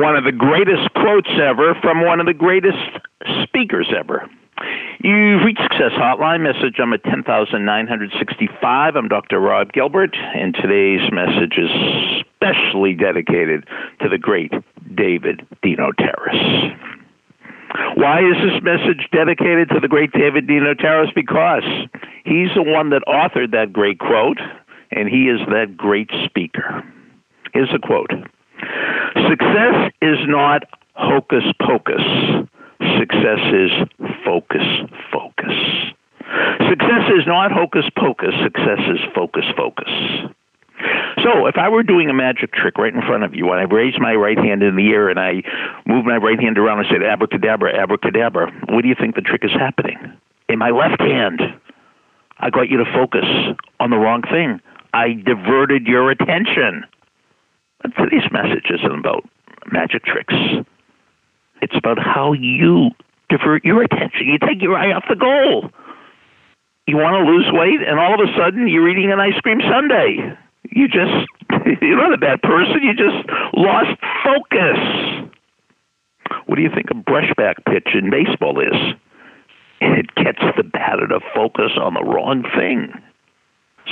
one of the greatest quotes ever from one of the greatest speakers ever. You've reached Success Hotline. Message I'm at 10,965. I'm Dr. Rob Gilbert, and today's message is specially dedicated to the great David DeNotaris. Why is this message dedicated to the great David DeNotaris? Because he's the one that authored that great quote, and he is that great speaker. Here's a quote Success is not hocus pocus. Success is focus, focus. Success is not hocus pocus. Success is focus, focus. So, if I were doing a magic trick right in front of you, and I raise my right hand in the air and I move my right hand around and say abracadabra, abracadabra, what do you think the trick is happening? In my left hand, I got you to focus on the wrong thing. I diverted your attention. But today's message isn't about magic tricks. It's about how you divert your attention. You take your eye off the goal. You want to lose weight, and all of a sudden you're eating an ice cream sundae. You just, you're not a bad person. You just lost focus. What do you think a brushback pitch in baseball is? It gets the batter to focus on the wrong thing.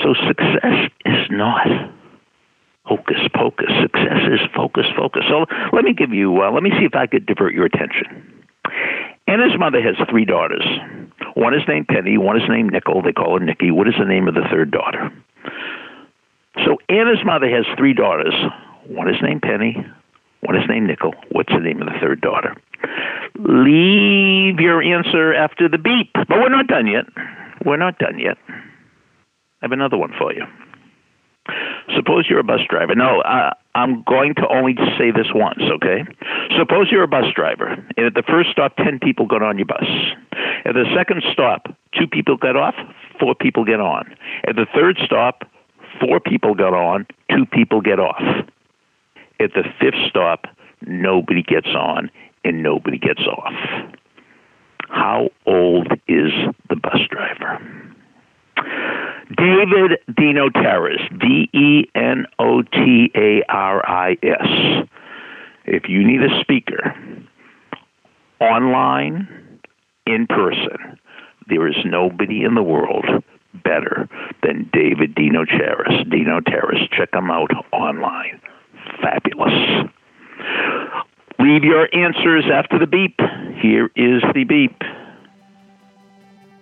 So success is not hocus pocus. Success is focus, focus. So let me give you, uh, let me see if I could divert your attention. Anna's mother has three daughters. One is named Penny, one is named Nickel. They call her Nikki. What is the name of the third daughter? So Anna's mother has three daughters. One is named Penny, one is named Nickel. What's the name of the third daughter? Leave your answer after the beep. But we're not done yet. We're not done yet. I have another one for you. Suppose you're a bus driver. No, I'm going to only say this once, okay? Suppose you're a bus driver, and at the first stop, 10 people got on your bus. At the second stop, two people get off, four people get on. At the third stop, four people got on, two people get off. At the fifth stop, nobody gets on and nobody gets off. How old is the bus driver? David DeNotaris, D E N O T A R I S. If you need a speaker, online, in person, there is nobody in the world better than David. DeNotaris, check him out online. Fabulous. Leave your answers after the beep. Here is the beep.